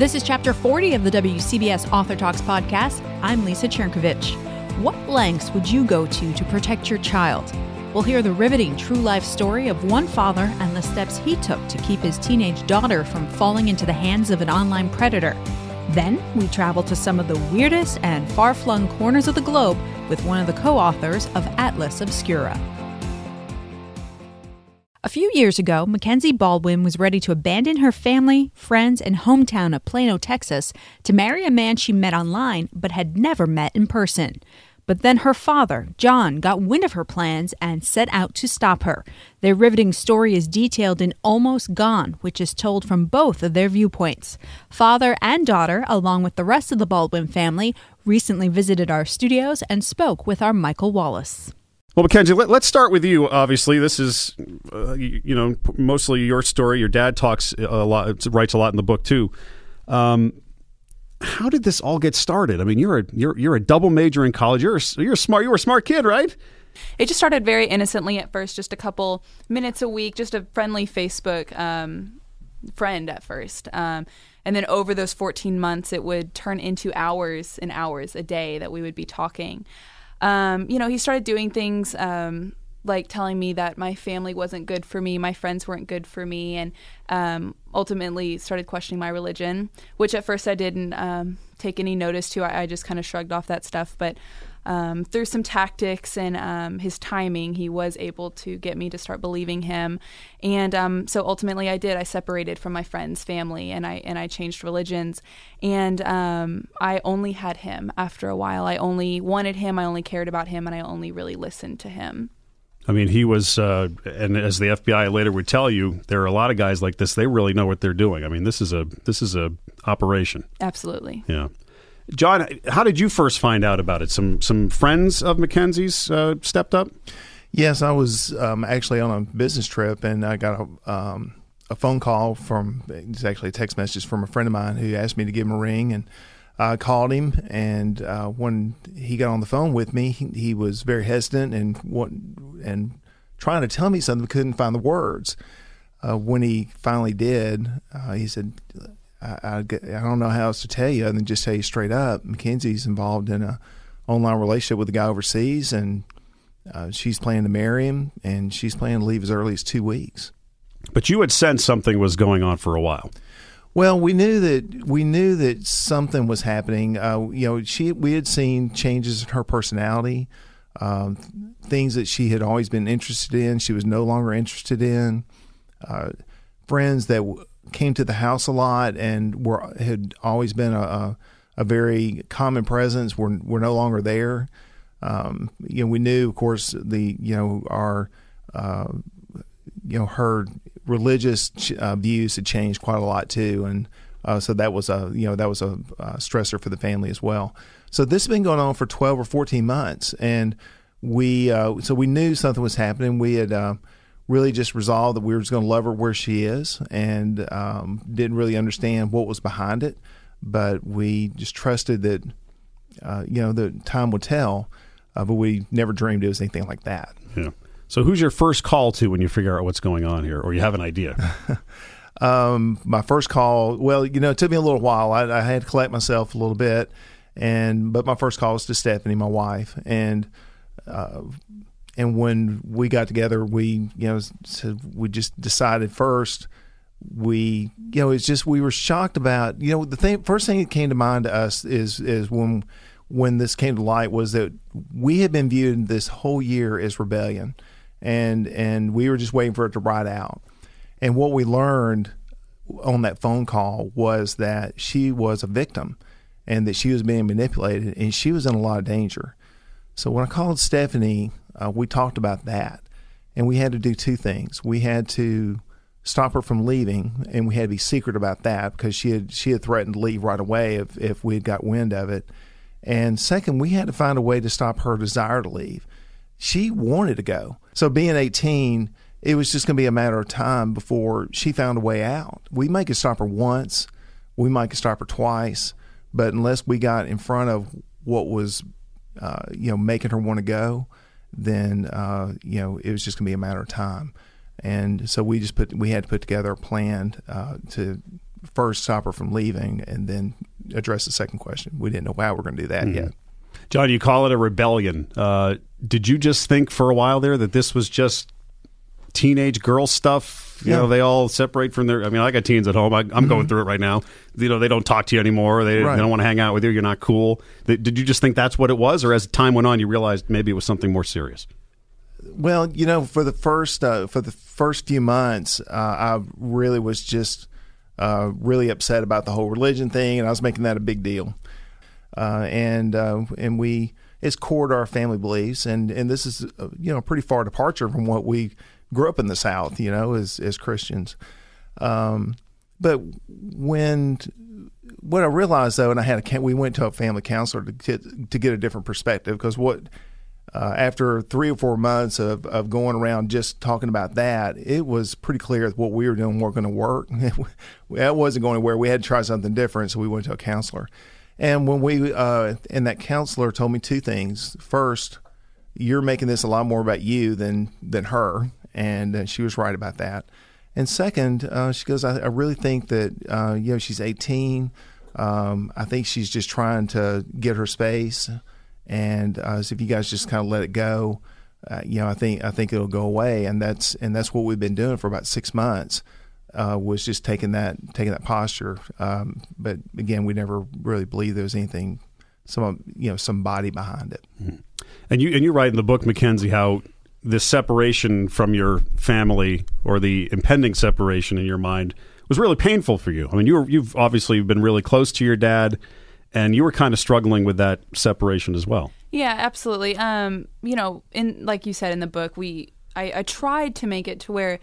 This is chapter 40 of the WCBS Author Talks podcast. I'm Lisa Chernkovich. What lengths would you go to to protect your child? We'll hear the riveting true life story of one father and the steps he took to keep his teenage daughter from falling into the hands of an online predator. Then we travel to some of the weirdest and far flung corners of the globe with one of the co authors of Atlas Obscura. A few years ago, Mackenzie Baldwin was ready to abandon her family, friends, and hometown of Plano, Texas, to marry a man she met online but had never met in person. But then her father, John, got wind of her plans and set out to stop her. Their riveting story is detailed in Almost Gone, which is told from both of their viewpoints. Father and daughter, along with the rest of the Baldwin family, recently visited our studios and spoke with our Michael Wallace. Well, Mackenzie, let, us start with you. Obviously, this is, uh, you, you, know, mostly your story. Your dad talks a lot, writes a lot in the book too. Um, how did this all get started? I mean, you're a you're you're a double major in college. You're a, you're a smart you were a smart kid, right? It just started very innocently at first, just a couple minutes a week, just a friendly Facebook um, friend at first. Um, and then over those 14 months, it would turn into hours and hours a day that we would be talking. Um, you know, he started doing things um, like telling me that my family wasn't good for me, my friends weren't good for me, and um, ultimately started questioning my religion, which at first I didn't um, take any notice to. I, I just kind of shrugged off that stuff. But um, through some tactics and um, his timing, he was able to get me to start believing him. And um, so ultimately, I did. I separated from my friend's family, and I and I changed religions. And um, I only had him after a while. I only wanted him. I only cared about him, and I only really listened to him. I mean, he was, uh, and as the FBI later would tell you, there are a lot of guys like this. They really know what they're doing. I mean, this is a this is a operation. Absolutely. Yeah. John, how did you first find out about it? Some some friends of Mackenzie's uh, stepped up. Yes, I was um, actually on a business trip, and I got a um, a phone call from it's actually a text message from a friend of mine who asked me to give him a ring and I called him, and uh, when he got on the phone with me, he, he, was very hesitant and what and trying to tell me something, but couldn't find the words. Uh, when he finally did, uh, he said, I, I, I, don't know how else to tell you other than just tell you straight up. Mackenzie's involved in a online relationship with a guy overseas, and uh, she's planning to marry him, and she's planning to leave as early as two weeks. But you had sensed something was going on for a while. Well, we knew that we knew that something was happening. Uh, you know, she we had seen changes in her personality, um, things that she had always been interested in. She was no longer interested in. Uh, friends that w- came to the house a lot and were had always been a, a, a very common presence were were no longer there. Um, you know, we knew, of course, the you know our uh, you know her religious uh, views had changed quite a lot too, and uh, so that was a you know that was a, stressor for the family as well. So this has been going on for twelve or fourteen months, and we uh, so we knew something was happening. We had uh, really just resolved that we were just going to love her where she is, and um, didn't really understand what was behind it, but we just trusted that uh, you know the time would tell. Uh, but we never dreamed it was anything like that. Yeah. So, who's your first call to when you figure out what's going on here, or you have an idea? um, my first call, well, you know, it took me a little while. I, I, had to collect myself a little bit, and but my first call was to Stephanie, my wife, and uh, and when we got together, we you know we just decided first we you know it's just we were shocked about you know the thing first thing that came to mind to us is is when when this came to light was that we had been viewed this whole year as rebellion and and we were just waiting for it to ride out. And what we learned on that phone call was that she was a victim and that she was being manipulated and she was in a lot of danger. So when I called Stephanie, uh, we talked about that. And we had to do two things. We had to stop her from leaving and we had to be secret about that because she had she had threatened to leave right away if, if we had got wind of it. And second, we had to find a way to stop her desire to leave she wanted to go. So being 18, it was just going to be a matter of time before she found a way out. We might could stop her once, we might could stop her twice, but unless we got in front of what was, uh, you know, making her want to go, then uh, you know it was just going to be a matter of time. And so we just put we had to put together a plan uh, to first stop her from leaving, and then address the second question. We didn't know how we're going to do that yet. John, you call it a rebellion. Uh, did you just think for a while there that this was just teenage girl stuff? You Yeah. know, they all separate from their. I mean, I got teens at home. I, I'm going through it right now. You know, they don't talk to you anymore. They, Right. they don't want to hang out with you. You're not cool. They, did you just think that's what it was, or as time went on, you realized maybe it was something more serious? Well, you know, for the first uh, for the first few months, uh, I really was just uh, really upset about the whole religion thing, and I was making that a big deal. Uh, and uh, and we it's core to our family beliefs, and and this is uh, you know pretty far departure from what we grew up in the South, you know, as as Christians. Um, but when what I realized though, and I had a we went to a family counselor to get to get a different perspective because what uh, after three or four months of, of going around just talking about that, it was pretty clear that what we were doing weren't going to work. that wasn't going anywhere. We had to try something different, so we went to a counselor. And when we uh, and that counselor told me two things. First, you're making this a lot more about you than than her, and uh, she was right about that. And second, uh, she goes, I, I really think that uh, you know she's 18. Um, I think she's just trying to get her space, and uh, so if you guys just kind of let it go, uh, you know, I think I think it'll go away. And that's and that's what we've been doing for about six months. Uh, was just taking that taking that posture. Um, but again, we never really believed there was anything, some you know, some body behind it. And you and you write in the book, Mackenzie, how this separation from your family or the impending separation in your mind was really painful for you. I mean, you were, you've obviously been really close to your dad, and you were kind of struggling with that separation as well. Yeah, absolutely. Um, you know, in like you said in the book, we I, I tried to make it to where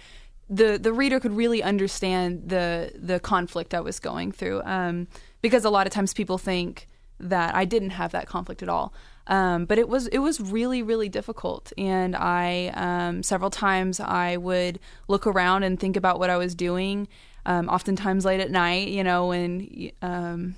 the the reader could really understand the the conflict I was going through. Um, because a lot of times people think that I didn't have that conflict at all. Um, but it was it was really really difficult, and I um, several times I would look around and think about what I was doing. Um, oftentimes late at night, you know, and um,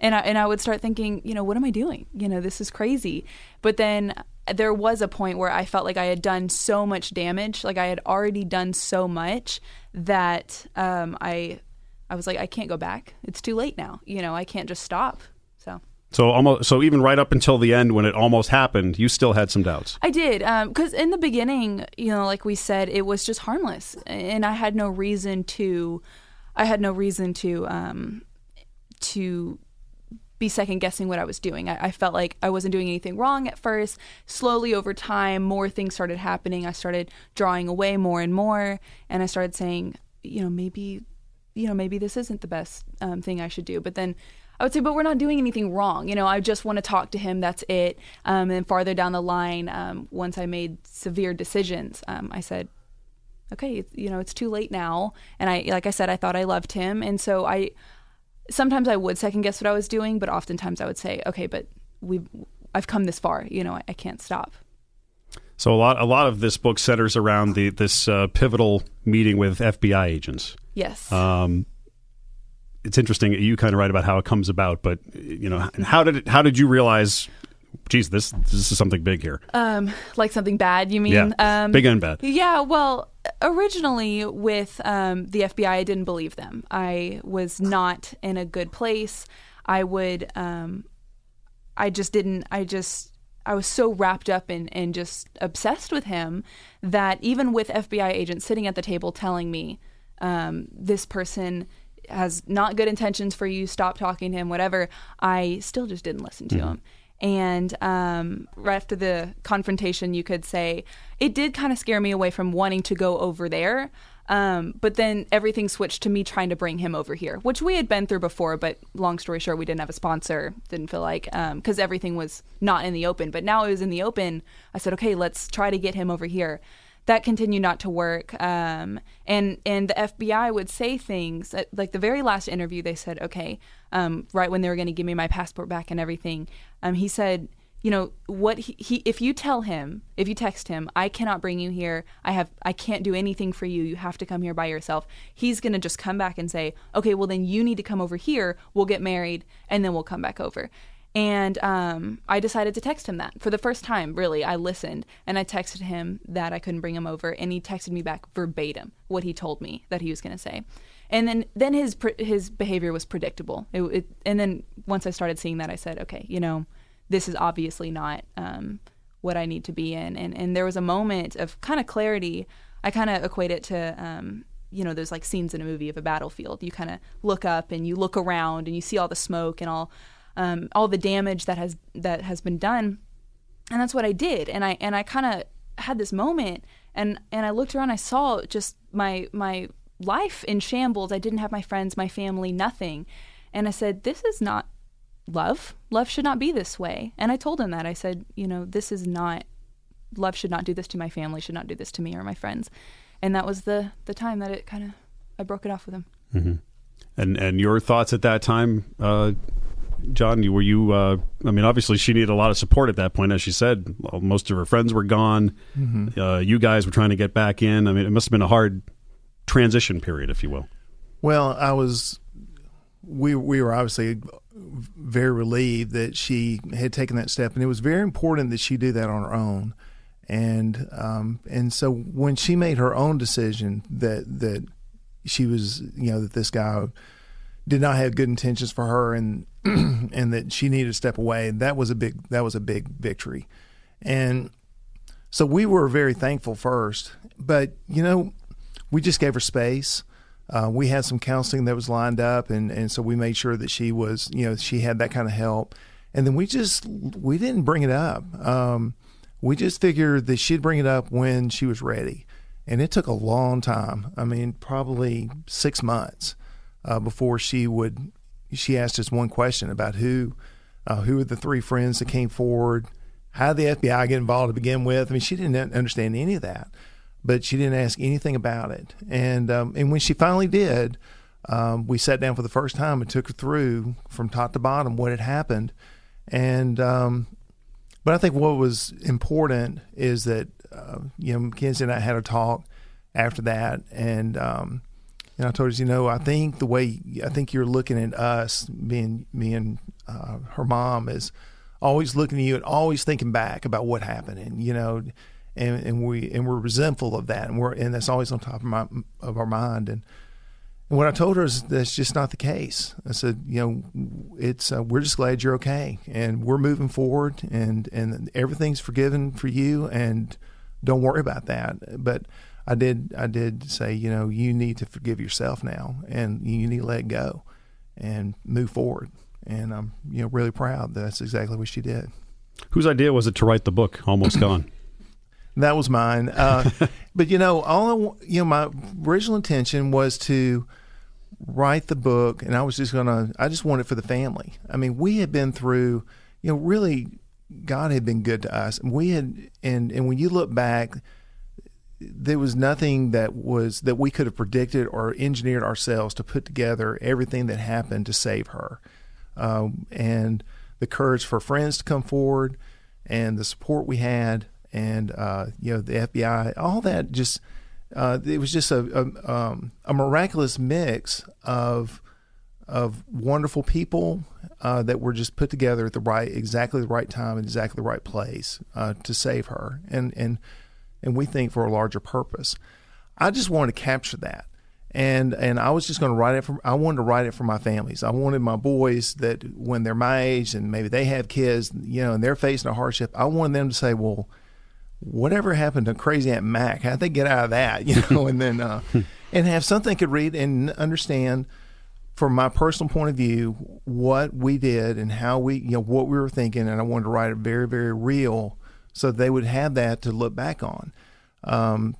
and I, and I would start thinking, you know, what am I doing? You know, this is crazy. But then there was a point where I felt like I had done so much damage, like I had already done so much that um, I I was like, I can't go back. It's too late now. You know, I can't just stop. So So almost so even right up until the end when it almost happened, you still had some doubts. I did, because in the beginning, you know, like we said, it was just harmless, and I had no reason to, I had no reason to, um, to be second guessing what I was doing. I, I felt like I wasn't doing anything wrong at first. Slowly over time, more things started happening. I started drawing away more and more, and I started saying, you know, maybe, you know, maybe this isn't the best um, thing I should do. But then I would say, but we're not doing anything wrong. You know, I just want to talk to him. That's it. Um, and farther down the line, um, once I made severe decisions, um, I said, okay, you know, it's too late now. And I, like I said, I thought I loved him, and so I, sometimes I would second guess what I was doing, but oftentimes I would say, okay, but we, I've come this far. You know, I, I can't stop. So a lot a lot of this book centers around the this uh, pivotal meeting with FBI agents. Yes. Um, it's interesting. You kind of write about how it comes about, but you know, how did it, how did you realize? Geez, this this is something big here. um, like something bad, you mean? yeah, Um, big and bad. Yeah, well, originally with um, the FBI, I didn't believe them. I was not in a good place. I would, um, I just didn't, I just, I was so wrapped up in and just obsessed with him that even with FBI agents sitting at the table telling me, um, this person has not good intentions for you, stop talking to him, whatever, I still just didn't listen to him. And um, right after the confrontation, you could say it did kind of scare me away from wanting to go over there. Um, but then everything switched to me trying to bring him over here, which we had been through before. But long story short, we didn't have a sponsor. Didn't feel like because everything was not in the open. But now it was in the open. I said, okay, let's try to get him over here. That continued not to work, um, and and the FBI would say things at, like the very last interview. They said, okay, um, right when they were going to give me my passport back and everything. Um, he said, you know what he, he if you tell him if you text him i cannot bring you here i have i can't do anything for you you have to come here by yourself he's going to just come back and say okay well then you need to come over here we'll get married and then we'll come back over And um, I decided to text him that for the first time, really. I listened and I texted him that I couldn't bring him over, and he texted me back verbatim what he told me that he was going to say. And then, then his his behavior was predictable. It, it, and then once I started seeing that, I said, okay, you know, this is obviously not um, what I need to be in. And and there was a moment of kind of clarity. I kind of equate it to um, you know those like scenes in a movie of a battlefield. You kind of look up and you look around and you see all the smoke and all um, all the damage that has that has been done. And that's what I did. And I and I kind of had this moment and and I looked around. I saw just my my life in shambles. I didn't have my friends, my family, nothing. And I said, "This is not love. Love should not be this way." And I told him that. I said, "You know, this is not love. Should not do this to my family. Should not do this to me or my friends." And that was the the time that it kind of I broke it off with him. Mm-hmm. And and your thoughts at that time, uh, John? Were you? Uh, I mean, obviously, she needed a lot of support at that point, as she said. Most of her friends were gone. Mm-hmm. Uh, you guys were trying to get back in. I mean, it must have been a hard transition period, if you will. Well, I was. We we were obviously very relieved that she had taken that step, and it was very important that she do that on her own. And um, and so when she made her own decision that that she was you know that this guy did not have good intentions for her and and that she needed to step away. That was a big that was a big victory, and so we were very thankful first. But you know, we just gave her space. Uh, we had some counseling that was lined up, and and so we made sure that she was you know she had that kind of help, and then we just we didn't bring it up. Um, we just figured that she'd bring it up when she was ready, and it took a long time. I mean, probably six months uh, before she would she asked us one question about who uh, who were the three friends that came forward, how did the FBI get involved to begin with. I mean, she didn't understand any of that, but she didn't ask anything about it. And um, and when she finally did, um, we sat down for the first time and took her through from top to bottom what had happened. And um, but I think what was important is that uh, you know Mackenzie and I had a talk after that, and um, and I told her, you know, I think the way I think you're looking at us, being me and uh, her mom, is always looking at you and always thinking back about what happened, and you know, and, and we and we're resentful of that, and we're and that's always on top of my of our mind, and. And what I told her is that's just not the case. I said, you know, it's uh, we're just glad you're okay, and we're moving forward, and and everything's forgiven for you, and don't worry about that. But I did I did say, you know, you need to forgive yourself now and you need to let go and move forward. And I'm, you know, really proud that that's exactly what she did. Whose idea was it to write the book, Almost Gone? that was mine. Uh, but you know, all I, you know, my original intention was to write the book, and I was just gonna. I just wanted it for the family. I mean, we had been through, you know, really, God had been good to us. We had, and and when you look back, there was nothing that was that we could have predicted or engineered ourselves to put together everything that happened to save her, um, and the courage for friends to come forward, and the support we had, and uh, you know the FBI, all that just uh, it was just a a, um, a, miraculous mix of of wonderful people uh, that were just put together at the right exactly the right time and exactly the right place uh, to save her, and and and we think for a larger purpose. I just wanted to capture that. And and I was just going to write it for I wanted to write it for my families. I wanted my boys that when they're my age and maybe they have kids, you know, and they're facing a hardship, I wanted them to say, well, whatever happened to crazy Aunt Mac? How'd they get out of that? You know, and then uh, and have something could read and understand from my personal point of view what we did and how we you know what we were thinking and I wanted to write it very very real so they would have that to look back on. Um,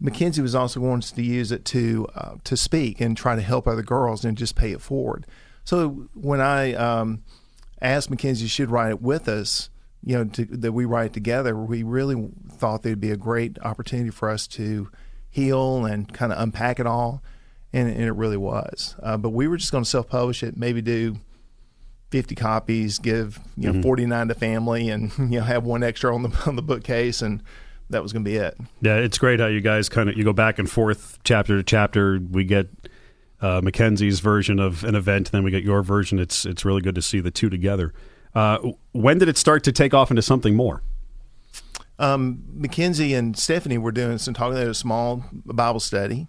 Mackenzie was also wanting to use it to uh, to speak and try to help other girls and just pay it forward. So when I um, asked Mackenzie should write it with us, you know, to, that we write it together, we really thought there'd be a great opportunity for us to heal and kind of unpack it all, and, and it really was. Uh, but we were just going to self publish it, maybe do 50 copies, give you know mm-hmm. 49 to family, and you know have one extra on the on the bookcase, and that was going to be it. Yeah, it's great how you guys kind of you go back and forth chapter to chapter. We get uh, Mackenzie's version of an event, then we get your version. It's it's really good to see the two together. Uh, when did it start to take off into something more? Um, Mackenzie and Stephanie were doing some talking at a small Bible study,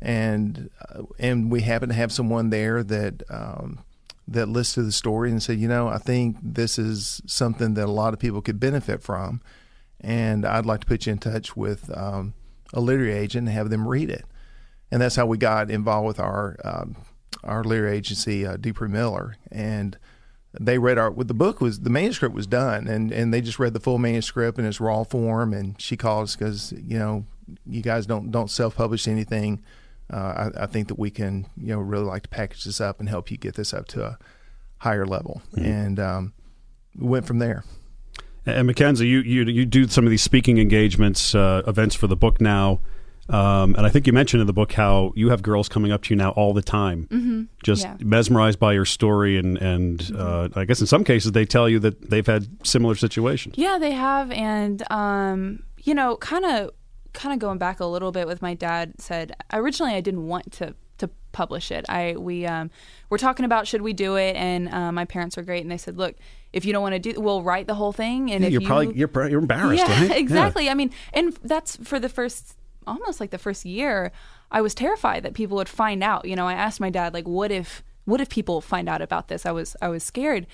and uh, and we happened to have someone there that um, that listened to the story and said, you know, I think this is something that a lot of people could benefit from, and I'd like to put you in touch with um, a literary agent and have them read it, and that's how we got involved with our um, our literary agency, uh, Dupree Miller, and they read our the book was the manuscript was done and and they just read the full manuscript in its raw form. And she called us because you know you guys don't don't self publish anything uh, I, I, think that we can you know really like to package this up and help you get this up to a higher level mm-hmm. and um, we went from there and Mackenzie you you you do some of these speaking engagements uh, events for the book now um, and I think you mentioned in the book how you have girls coming up to you now all the time, mm-hmm. just yeah. mesmerized by your story, and and mm-hmm. uh, I guess in some cases they tell you that they've had similar situations. Yeah, they have, and um, you know, kind of kind of going back a little bit with my dad said originally I didn't want to to publish it. I we um, were talking about should we do it, and uh, my parents were great, and they said, look, if you don't want to do, we'll write the whole thing, and yeah, if you're you, probably you're, you're embarrassed, yeah, right? exactly. Yeah. I mean, and that's for the first almost like the first year, I was terrified that people would find out. You know, I asked my dad like, what if what if people find out about this? I was I was scared.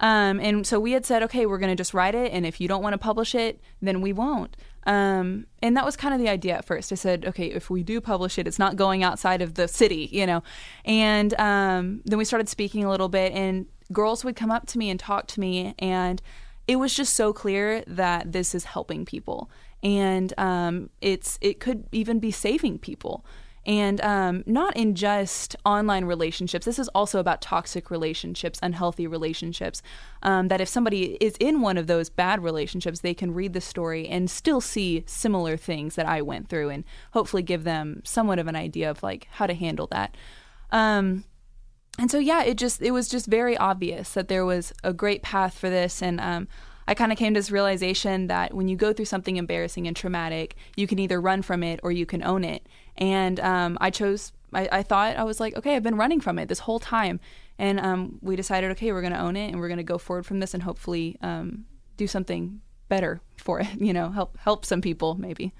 Um, and so we had said, okay, we're going to just write it, and if you don't want to publish it, then we won't. Um, and that was kind of the idea at first. I said, okay, if we do publish it, it's not going outside of the city, you know. And um, then we started speaking a little bit, and girls would come up to me and talk to me, and it was just so clear that this is helping people and um, it's it could even be saving people and um, not in just online relationships. This is also about toxic relationships, unhealthy relationships. Um, that if somebody is in one of those bad relationships, they can read the story and still see similar things that I went through, and hopefully give them somewhat of an idea of like how to handle that. Um, and so, yeah, it just it was just very obvious that there was a great path for this, and um, I kind of came to this realization that when you go through something embarrassing and traumatic, you can either run from it or you can own it. And um, I chose, I, I, thought, I was like, okay, I've been running from it this whole time. And um, we decided, okay, we're going to own it and we're going to go forward from this and hopefully um, do something better for it, you know, help, help some people maybe.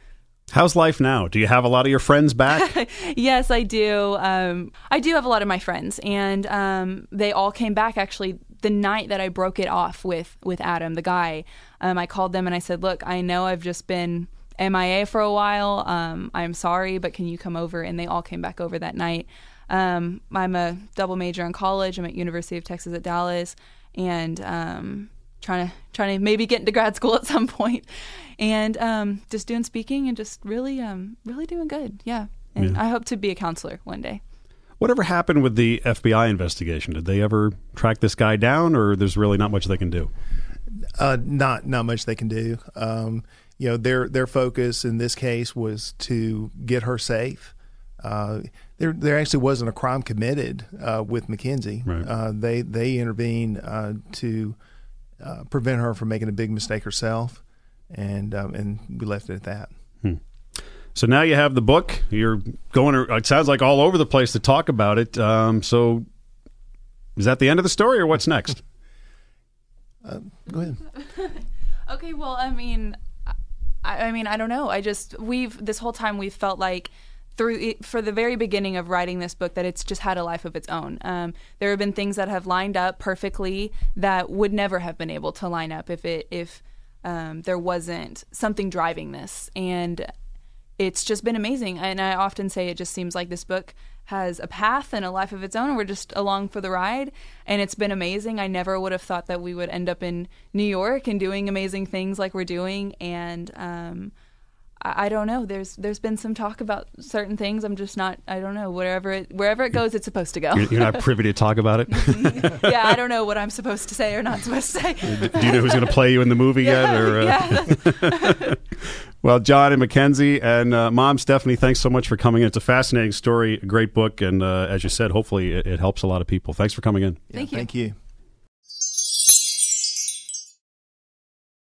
How's life now? Do you have a lot of your friends back? yes, I do. Um, I do have a lot of my friends, and um, they all came back actually the night that I broke it off with with Adam, the guy, um, I called them and I said, "Look, I know I've just been MIA for a while. Um, I'm sorry, but can you come over?" And they all came back over that night. Um, I'm a double major in college. I'm at University of Texas at Dallas, and um, trying to trying to maybe get into grad school at some point, and um, just doing speaking and just really um, really doing good. Yeah, and yeah. I hope to be a counselor one day. Whatever happened with the FBI investigation? Did they ever track this guy down, or there's really not much they can do? Uh, not not much they can do. Um, you know, their their focus in this case was to get her safe. Uh, there there actually wasn't a crime committed uh, with Mackenzie. Right. Uh, they they intervened uh, to uh, prevent her from making a big mistake herself, and um, and we left it at that. Hmm. So now you have the book. You're going. It sounds like all over the place to talk about it. Um, so is that the end of the story, or what's next? Uh, go ahead. okay. Well, I mean, I, I, mean, I don't know. I just we've this whole time we've felt like through for the very beginning of writing this book that it's just had a life of its own. Um, there have been things that have lined up perfectly that would never have been able to line up if it if um, there wasn't something driving this and it's just been amazing. And I often say it just seems like this book has a path and a life of its own, and we're just along for the ride. And it's been amazing. I never would have thought that we would end up in New York and doing amazing things like we're doing. And um, I, I, don't know. There's there's been some talk about certain things. I'm just not. I don't know. Wherever it wherever it goes, it's supposed to go. You're not privy to talk about it. yeah, I don't know what I'm supposed to say or not supposed to say. Do you know who's going to play you in the movie yeah, yet? Or, uh... yeah. Well, John and Mackenzie and uh, Mom Stephanie, thanks so much for coming in. It's a fascinating story, a great book, and uh, as you said, hopefully it, it, helps a lot of people. Thanks for coming in. Yeah, thank you. Thank you.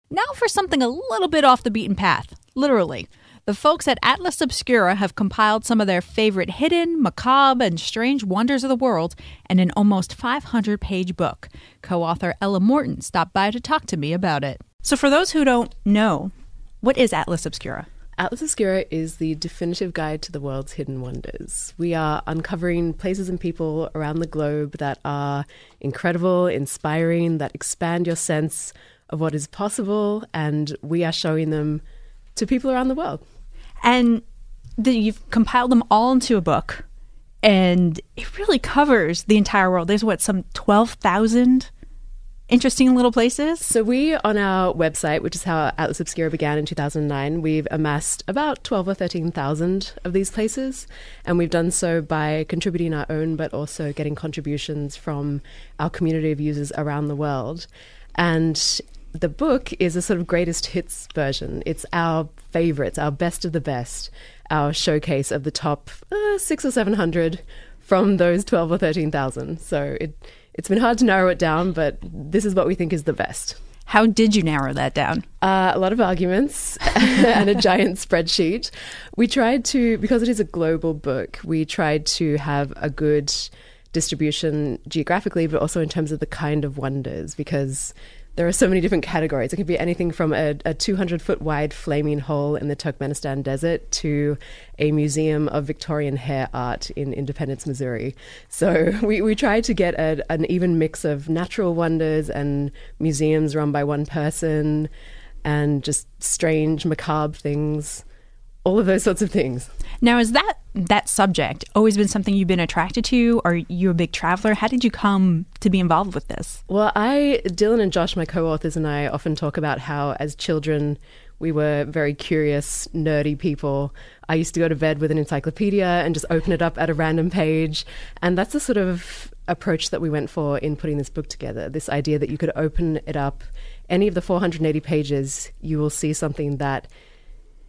Now for something a little bit off the beaten path, literally. The folks at Atlas Obscura have compiled some of their favorite hidden, macabre, and strange wonders of the world in an almost 500 page book. Co author Ella Morton stopped by to talk to me about it. So, for those who don't know, what is Atlas Obscura? Atlas Obscura is the definitive guide to the world's hidden wonders. We are uncovering places and people around the globe that are incredible, inspiring, that expand your sense of what is possible, and we are showing them to people around the world. And the, you've compiled them all into a book, and it really covers the entire world. There's what, some 12,000 interesting little places? So we on our website, which is how Atlas Obscura began in 2009, we've amassed about 12 or 13,000 of these places, and we've done so by contributing our own, but also getting contributions from our community of users around the world. And the book is a sort of greatest hits version. It's our favorites, our best of the best, our showcase of the top uh, six or seven hundred from those 12 or 13,000. So it it's been hard to narrow it down, but this is what we think is the best. How did you narrow that down? Uh, a lot of arguments and a giant spreadsheet. We tried to, because it is a global book, we tried to have a good distribution geographically, but also in terms of the kind of wonders, because there are so many different categories. It could be anything from a, a 200 foot wide flaming hole in the Turkmenistan desert to a museum of Victorian hair art in Independence, Missouri. So we, we tried to get a, an even mix of natural wonders and museums run by one person and just strange, macabre things all of those sorts of things. Now, is that that subject always been something you've been attracted to? Are you a big traveler? How did you come to be involved with this? Well, I, Dylan and Josh, my co-authors, and I often talk about how, as children, we were very curious, nerdy people. I used to go to bed with an encyclopedia and just open it up at a random page, and that's the sort of approach that we went for in putting this book together. This idea that you could open it up, any of the 480 pages, you will see something that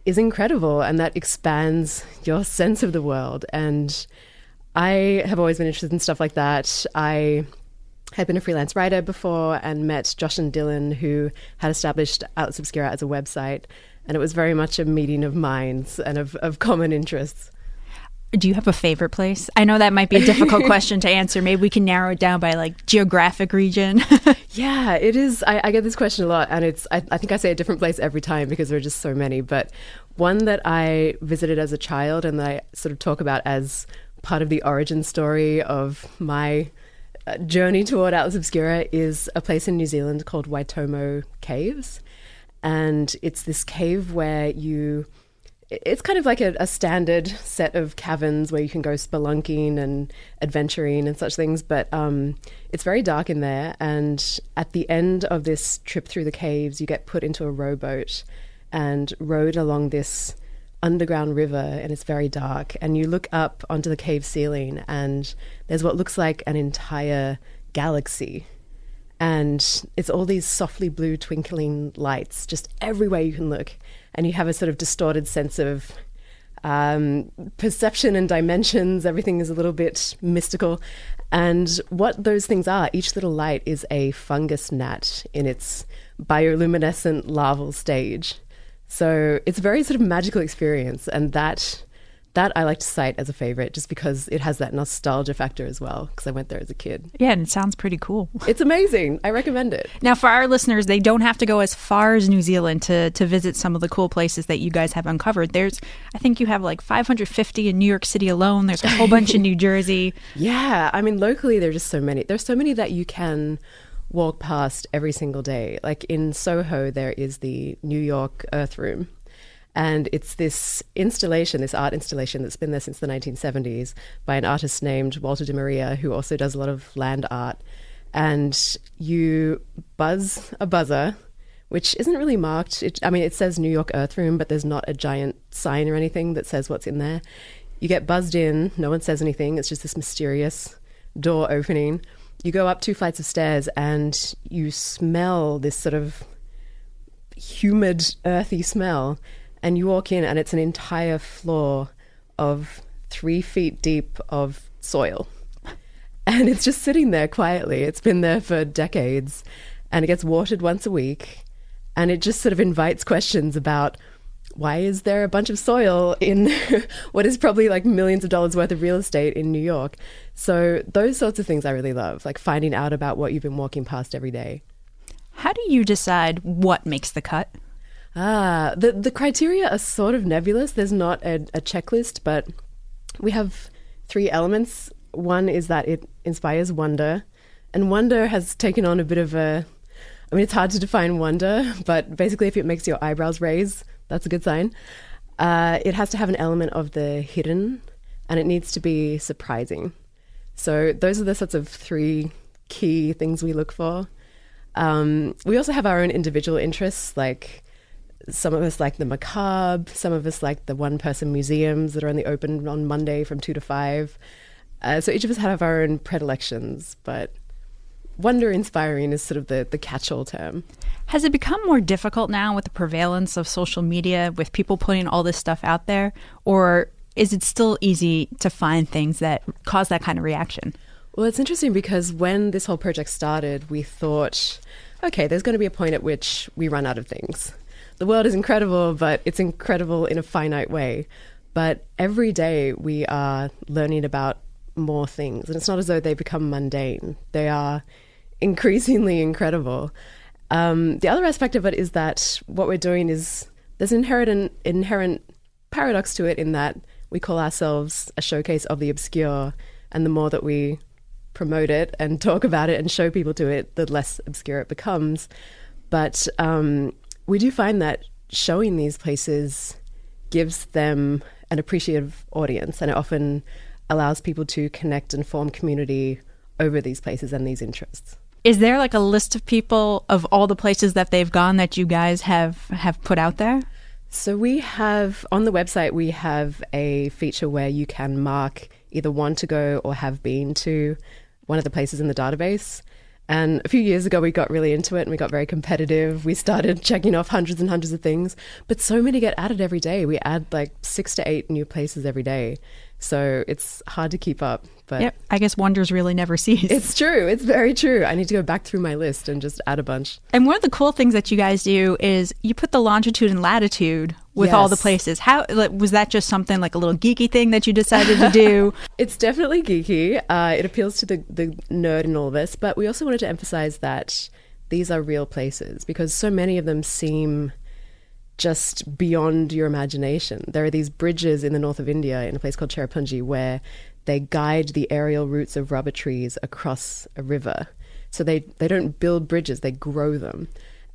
is incredible and that expands your sense of the world. And I have always been interested in stuff like that. I had been a freelance writer before and met Josh and Dylan, who had established Atlas Obscura as a website. And it was very much a meeting of minds and of, of common interests. Do you have a favorite place? I know that might be a difficult question to answer. Maybe we can narrow it down by like geographic region. yeah, it is. I, I, get this question a lot, and it's. I, I, think I say a different place every time because there are just so many. But one that I visited as a child, and I sort of talk about as part of the origin story of my uh, journey toward Atlas Obscura, is a place in New Zealand called Waitomo Caves, and it's this cave where you it's kind of like a, a, standard set of caverns where you can go spelunking and adventuring and such things, but um, it's very dark in there. And at the end of this trip through the caves, you get put into a rowboat and rowed along this underground river, and it's very dark. And you look up onto the cave ceiling, and there's what looks like an entire galaxy. And it's all these softly blue twinkling lights just everywhere you can look and you have a sort of distorted sense of um, perception and dimensions. Everything is a little bit mystical. And what those things are, each little light is a fungus gnat in its bioluminescent larval stage. So it's a very sort of magical experience. And that that I like to cite as a favorite just because it has that nostalgia factor as well because I went there as a kid. Yeah, and it sounds pretty cool. It's amazing. I recommend it. Now, for our listeners, they don't have to go as far as New Zealand to, to visit some of the cool places that you guys have uncovered. There's, I think you have like 550 in New York City alone. There's a whole bunch in New Jersey. Yeah, I mean, locally, there's just so many. There's so many that you can walk past every single day. Like in Soho, there is the New York Earth Room and it's this installation, this art installation that's been there since the 1970s by an artist named Walter de Maria, who also does a lot of land art. And you buzz a buzzer, which isn't really marked. It, I mean, it says New York Earth Room, but there's not a giant sign or anything that says what's in there. You get buzzed in, no one says anything. It's just this mysterious door opening. You go up two flights of stairs and you smell this sort of humid, earthy smell and you walk in and it's an entire floor of three feet deep of soil. And it's just sitting there quietly. It's been there for decades and it gets watered once a week. And it just sort of invites questions about why is there a bunch of soil in what is probably like millions of dollars worth of real estate in New York? So those sorts of things I really love, like finding out about what you've been walking past every day. How do you decide what makes the cut? Ah, the the criteria are sort of nebulous. There's not a, a checklist, but we have three elements. One is that it inspires wonder, and wonder has taken on a bit of a. I mean, it's hard to define wonder, but basically, if it makes your eyebrows raise, that's a good sign. Uh, it has to have an element of the hidden, and it needs to be surprising. So those are the sorts of three key things we look for. Um, we also have our own individual interests, like some of us like the macabre, some of us like the one person museums that are only open on Monday from 2 to 5. Uh, so each of us have our own predilections, but wonder inspiring is sort of the, the catch all term. Has it become more difficult now with the prevalence of social media, with people putting all this stuff out there? Or is it still easy to find things that cause that kind of reaction? Well, it's interesting because when this whole project started, we thought, okay, there's going to be a point at which we run out of things. The world is incredible, but it's incredible in a finite way. But every day we are learning about more things, and it's not as though they become mundane. They are increasingly incredible. Um, the other aspect of it is that what we're doing is there's an inherent inherent paradox to it in that we call ourselves a showcase of the obscure, and the more that we promote it and talk about it and show people to it, the less obscure it becomes. But um, we do find that showing these places gives them an appreciative audience, and it often allows people to connect and form community over these places and these interests. Is there like a list of people of all the places that they've gone that you guys have have put out there? So we have on the website we have a feature where you can mark either want to go or have been to one of the places in the database. And a few years ago, we got really into it and we got very competitive. We started checking off hundreds and hundreds of things, but so many get added every day. We add like six to eight new places every day. So it's hard to keep up. But yep, I guess wonders really never cease. It's true. It's very true. I need to go back through my list and just add a bunch. And one of the cool things that you guys do is you put the longitude and latitude with yes. all the places. How like, was that just something like a little geeky thing that you decided to do? it's definitely geeky. Uh, it appeals to the, the nerd in all of us, but we also wanted to emphasize that these are real places because so many of them seem just beyond your imagination. There are these bridges in the north of India in a place called Cherrapunji where they guide the aerial roots of rubber trees across a river. So they, they don't build bridges, they grow them.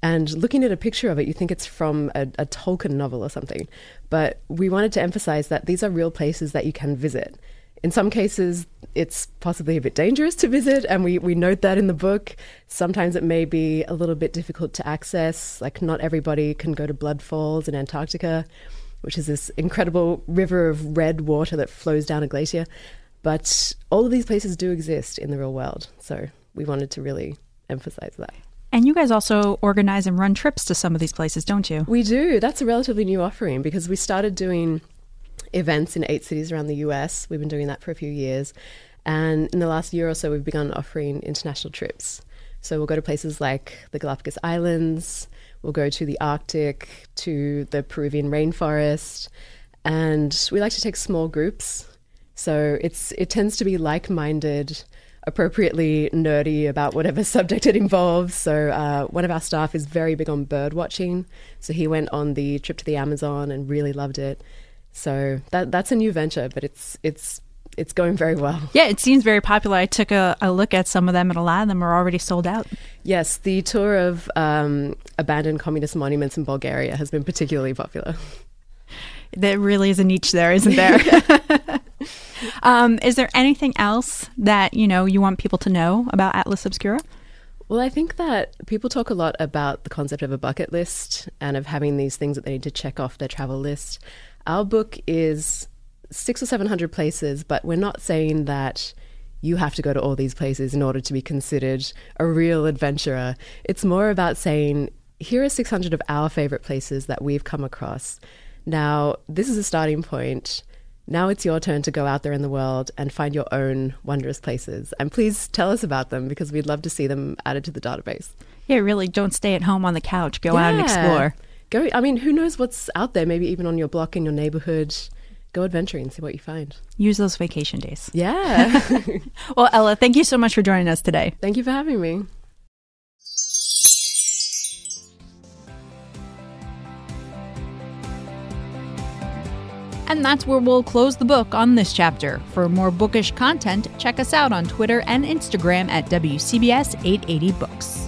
And looking at a picture of it, you think it's from a, a, Tolkien novel or something. But we wanted to emphasize that these are real places that you can visit. In some cases, it's possibly a bit dangerous to visit, and we, we note that in the book. Sometimes it may be a little bit difficult to access, like, not everybody can go to Blood Falls in Antarctica which is this incredible river of red water that flows down a glacier. But all of these places do exist in the real world. So we wanted to really emphasize that. And you guys also organize and run trips to some of these places, don't you? We do. That's a relatively new offering because we started doing events in eight cities around the US. We've been doing that for a few years. And in the last year or so, we've begun offering international trips. So we'll go to places like the Galapagos Islands, We'll go to the Arctic, to the Peruvian rainforest, and we like to take small groups. So it's it tends to be like-minded, appropriately nerdy about whatever subject it involves. So uh, one of our staff is very big on bird watching. So he went on the trip to the Amazon and really loved it. So that that's a new venture, but it's it's it's going very well. Yeah, it seems very popular. I took a, a, look at some of them, and a lot of them are already sold out. Yes, the tour of um, abandoned communist monuments in Bulgaria has been particularly popular. There really is a niche there, isn't there? um, is there anything else that you know you want people to know about Atlas Obscura? Well, I think that people talk a lot about the concept of a bucket list and of having these things that they need to check off their travel list. Our book is six or seven hundred places, but we're not saying that you have to go to all these places in order to be considered a real adventurer. It's more about saying, here are 600 of our favorite places that we've come across. Now, this is a starting point. Now it's your turn to go out there in the world and find your own wondrous places. And please tell us about them because we'd love to see them added to the database. Yeah, really, don't stay at home on the couch. Go yeah. out and explore. Go. I mean, who knows what's out there? Maybe even on your block in your neighborhood. Go adventuring, and see what you find. Use those vacation days. Yeah. Well, Ella, thank you so much for joining us today. Thank you for having me. And that's where we'll close the book on this chapter. For more bookish content, check us out on Twitter and Instagram at WCBS 880 Books.